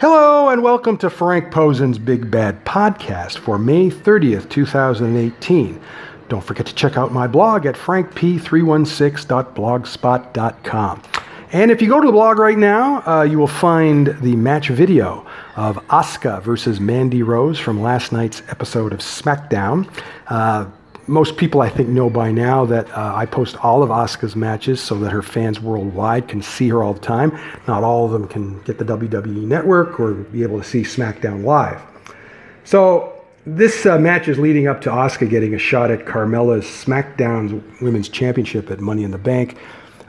Hello, and welcome to Frank Posen's Big Bad Podcast for May 30th, 2018. Don't forget to check out my blog at frankp316.blogspot.com. And if you go to the blog right now, uh, you will find the match video of Asuka versus Mandy Rose from last night's episode of SmackDown. Uh, most people, I think, know by now that uh, I post all of Asuka's matches so that her fans worldwide can see her all the time. Not all of them can get the WWE network or be able to see SmackDown live. So, this uh, match is leading up to Asuka getting a shot at Carmella's SmackDown Women's Championship at Money in the Bank.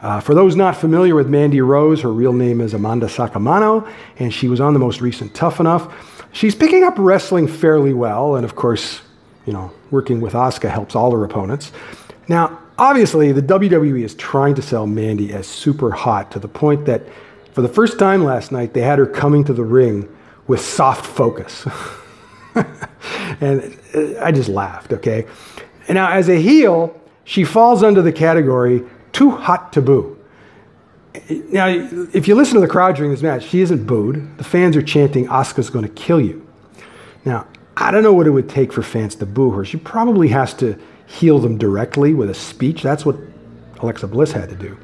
Uh, for those not familiar with Mandy Rose, her real name is Amanda Saccomanno, and she was on the most recent Tough Enough. She's picking up wrestling fairly well, and of course, you know, working with Asuka helps all her opponents. Now, obviously, the WWE is trying to sell Mandy as super hot to the point that for the first time last night, they had her coming to the ring with soft focus. and uh, I just laughed, okay? And now, as a heel, she falls under the category too hot to boo. Now, if you listen to the crowd during this match, she isn't booed. The fans are chanting, Asuka's going to kill you. Now, I don't know what it would take for fans to boo her. She probably has to heel them directly with a speech. That's what Alexa Bliss had to do.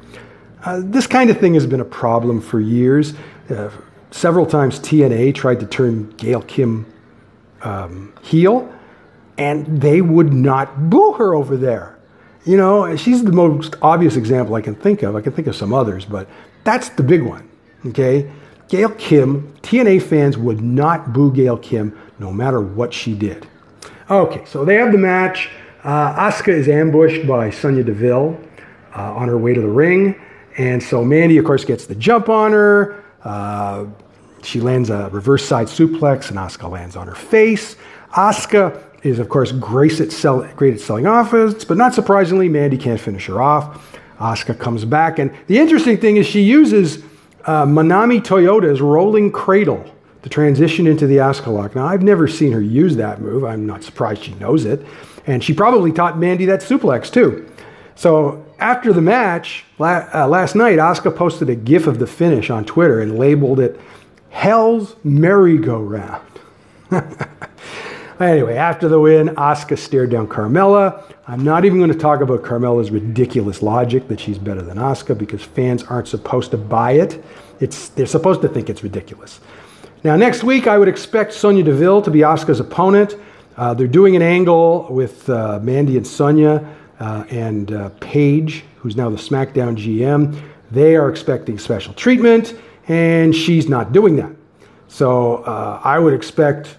Uh, this kind of thing has been a problem for years. Uh, several times TNA tried to turn Gail Kim um, heel, and they would not boo her over there. You know, she's the most obvious example I can think of. I can think of some others, but that's the big one. Okay? Gail Kim, TNA fans would not boo Gail Kim no matter what she did. Okay, so they have the match. Uh, Asuka is ambushed by Sonya Deville uh, on her way to the ring. And so Mandy, of course, gets the jump on her. Uh, she lands a reverse side suplex, and Asuka lands on her face. Asuka is, of course, great at, sell, great at selling offense, but not surprisingly, Mandy can't finish her off. Asuka comes back, and the interesting thing is she uses uh, Manami Toyota's rolling cradle to transition into the Asuka lock. Now, I've never seen her use that move. I'm not surprised she knows it. And she probably taught Mandy that suplex too. So after the match, uh, last night, Asuka posted a GIF of the finish on Twitter and labeled it Hell's Merry-Go-Round. anyway, after the win, Asuka stared down Carmella. I'm not even going to talk about Carmella's ridiculous logic that she's better than Asuka because fans aren't supposed to buy it. It's, they're supposed to think it's ridiculous. Now, next week, I would expect Sonya Deville to be Asuka's opponent. Uh, they're doing an angle with uh, Mandy and Sonya uh, and uh, Paige, who's now the SmackDown GM. They are expecting special treatment, and she's not doing that. So uh, I would expect,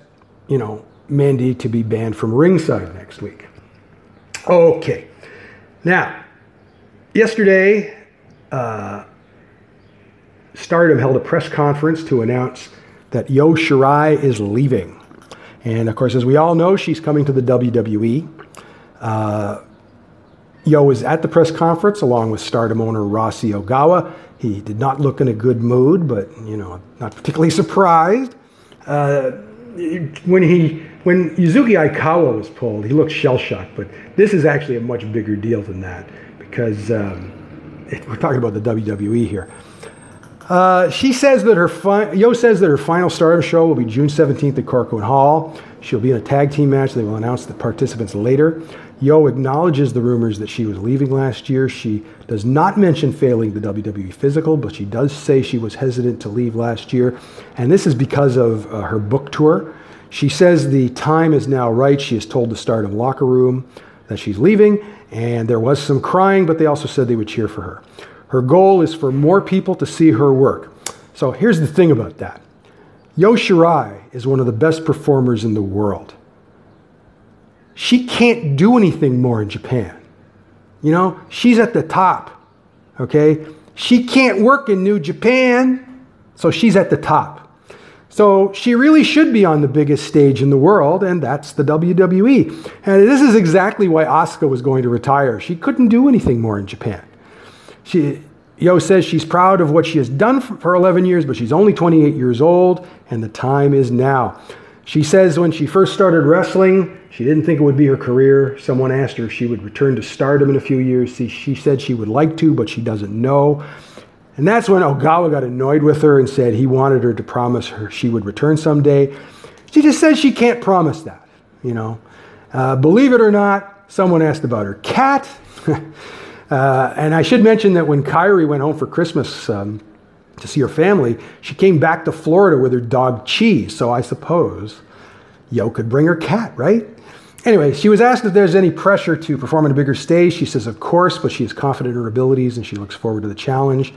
you know, Mandy to be banned from ringside next week. Okay. Now, yesterday, uh, Stardom held a press conference to announce that Io Shirai is leaving. And of course, as we all know, she's coming to the WWE. Uh, Io was at the press conference along with Stardom owner Rossy Ogawa. He did not look in a good mood, but you know, not particularly surprised. Uh, when he when Yuzuki Aikawa was pulled, he looked shell shocked. But this is actually a much bigger deal than that because um, it, we're talking about the WWE here. Uh, she says that her fi- Io says that her final Stardom show will be June 17th at Korakuen Hall. She'll be in a tag team match. They will announce the participants later. Io acknowledges the rumors that she was leaving last year. She does not mention failing the WWE physical, but she does say she was hesitant to leave last year. And this is because of uh, her book tour. She says the time is now right. She has told the Stardom locker room that she's leaving, and there was some crying, but they also said they would cheer for her. Her goal is for more people to see her work. So here's the thing about that Io Shirai is one of the best performers in the world. She can't do anything more in Japan. You know, she's at the top. Okay? She can't work in New Japan, so she's at the top. So she really should be on the biggest stage in the world, and that's the WWE. And this is exactly why Asuka was going to retire. She couldn't do anything more in Japan. She, Io says she's proud of what she has done for 11 years, but she's only 28 years old, and the time is now. She says when she first started wrestling, she didn't think it would be her career. Someone asked her if she would return to stardom in a few years. She, she said she would like to, but she doesn't know. And that's when Ogawa got annoyed with her and said he wanted her to promise her she would return someday. She just says she can't promise that, you know. Uh, believe it or not, someone asked about her cat. uh, and I should mention that when Kairi went home for Christmas um, to see her family, she came back to Florida with her dog Cheese. So I suppose Io could bring her cat, right? Anyway, she was asked if there's any pressure to perform on a bigger stage. She says, of course, but she is confident in her abilities and she looks forward to the challenge.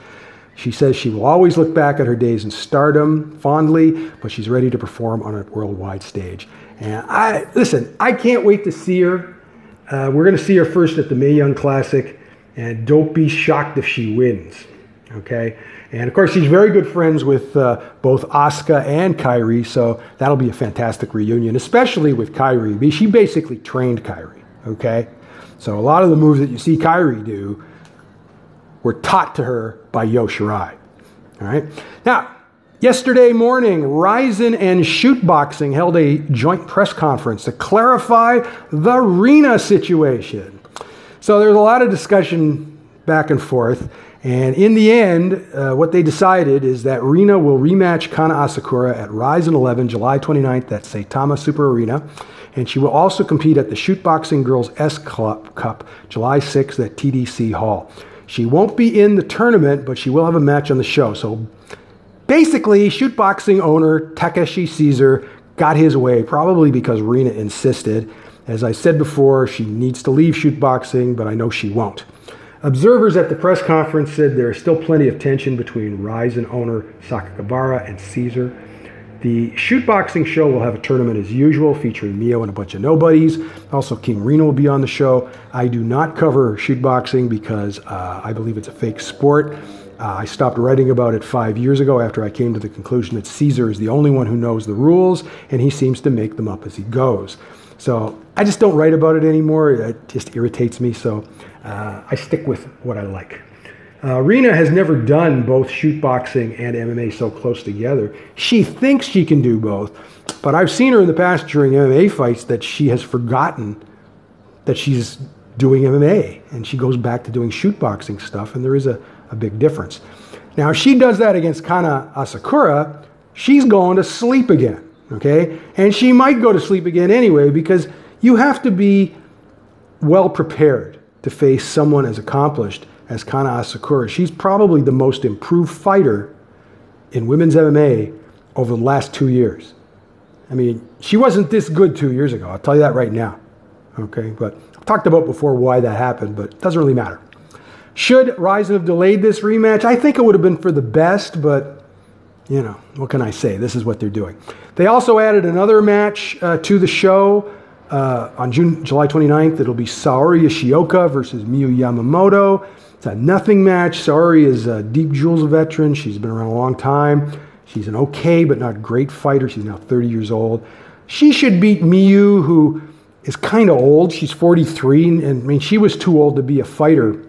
She says she will always look back at her days in stardom fondly, but she's ready to perform on a worldwide stage. And I listen, I can't wait to see her. Uh, we're going to see her first at the Mae Young Classic, and don't be shocked if she wins. Okay? And of course, she's very good friends with uh, both Asuka and Kairi, so that'll be a fantastic reunion, especially with Kairi. She basically trained Kairi, okay? So a lot of the moves that you see Kairi do were taught to her by Io Shirai. All right? Now, yesterday morning, Rizin and Shootboxing held a joint press conference to clarify the Rena situation. So there's a lot of discussion back and forth. And in the end, uh, what they decided is that Rena will rematch Kana Asakura at Rizin 11, July 29th at Saitama Super Arena. And she will also compete at the Shoot Boxing Girls S Club Cup, July 6th at TDC Hall. She won't be in the tournament, but she will have a match on the show. So basically, Shoot Boxing owner Takeshi Caesar got his way, probably because Rena insisted. As I said before, she needs to leave Shoot Boxing, but I know she won't. Observers at the press conference said there is still plenty of tension between Rizin owner Sakakibara and Caesar. The shoot boxing show will have a tournament as usual, featuring Mio and a bunch of nobodies. Also, King Reno will be on the show. I do not cover shoot boxing because uh, I believe it's a fake sport. Uh, I stopped writing about it five years ago after I came to the conclusion that Caesar is the only one who knows the rules, and he seems to make them up as he goes. So I just don't write about it anymore. It just irritates me. So uh, I stick with what I like. Uh, Rena has never done both shoot boxing and MMA so close together. She thinks she can do both, but I've seen her in the past during MMA fights that she has forgotten that she's doing MMA and she goes back to doing shoot boxing stuff, and there is a, a big difference. Now, if she does that against Kana Asakura, she's going to sleep again okay? And she might go to sleep again anyway because you have to be well prepared to face someone as accomplished as Kana Asakura. She's probably the most improved fighter in women's MMA over the last two years. I mean, she wasn't this good two years ago. I'll tell you that right now. Okay, but I've talked about before why that happened, but it doesn't really matter. Should Rizin have delayed this rematch? I think it would have been for the best, but you know, what can I say? This is what they're doing. They also added another match uh, to the show uh, on June, July 29th. It'll be Saori Yoshioka versus Miyu Yamamoto. It's a nothing match. Saori is a Deep Jewels veteran. She's been around a long time. She's an okay but not great fighter. She's now 30 years old. She should beat Miyu, who is kind of old. She's 43, and, and, I mean, she was too old to be a fighter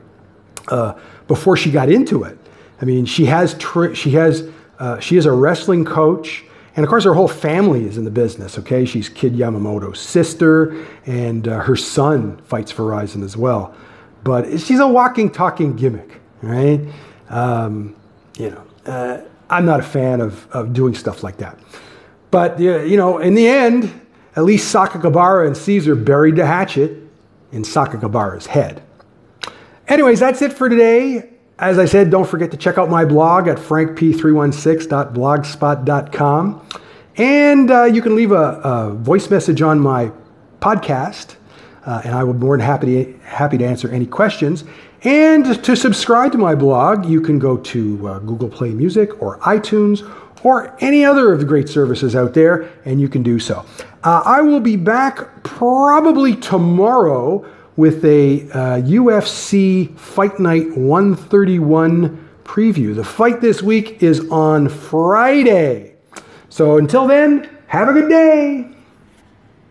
uh, before she got into it. I mean, she has tri- she has uh, she is a wrestling coach. And of course, her whole family is in the business, okay? She's Kid Yamamoto's sister, and uh, her son fights for Rizin as well. But she's a walking, talking gimmick, right? Um, you know, uh, I'm not a fan of, of doing stuff like that. But, you know, in the end, at least Sakakibara and Caesar buried the hatchet in Sakakibara's head. Anyways, that's it for today. As I said, don't forget to check out my blog at frankp316.blogspot.com. And uh, you can leave a, a, voice message on my podcast, uh, and I will be more than happy to, happy to answer any questions. And to subscribe to my blog, you can go to uh, Google Play Music or iTunes or any other of the great services out there, and you can do so. Uh, I will be back probably tomorrow with a uh, UFC Fight Night 131 preview. The fight this week is on Friday. So until then, have a good day.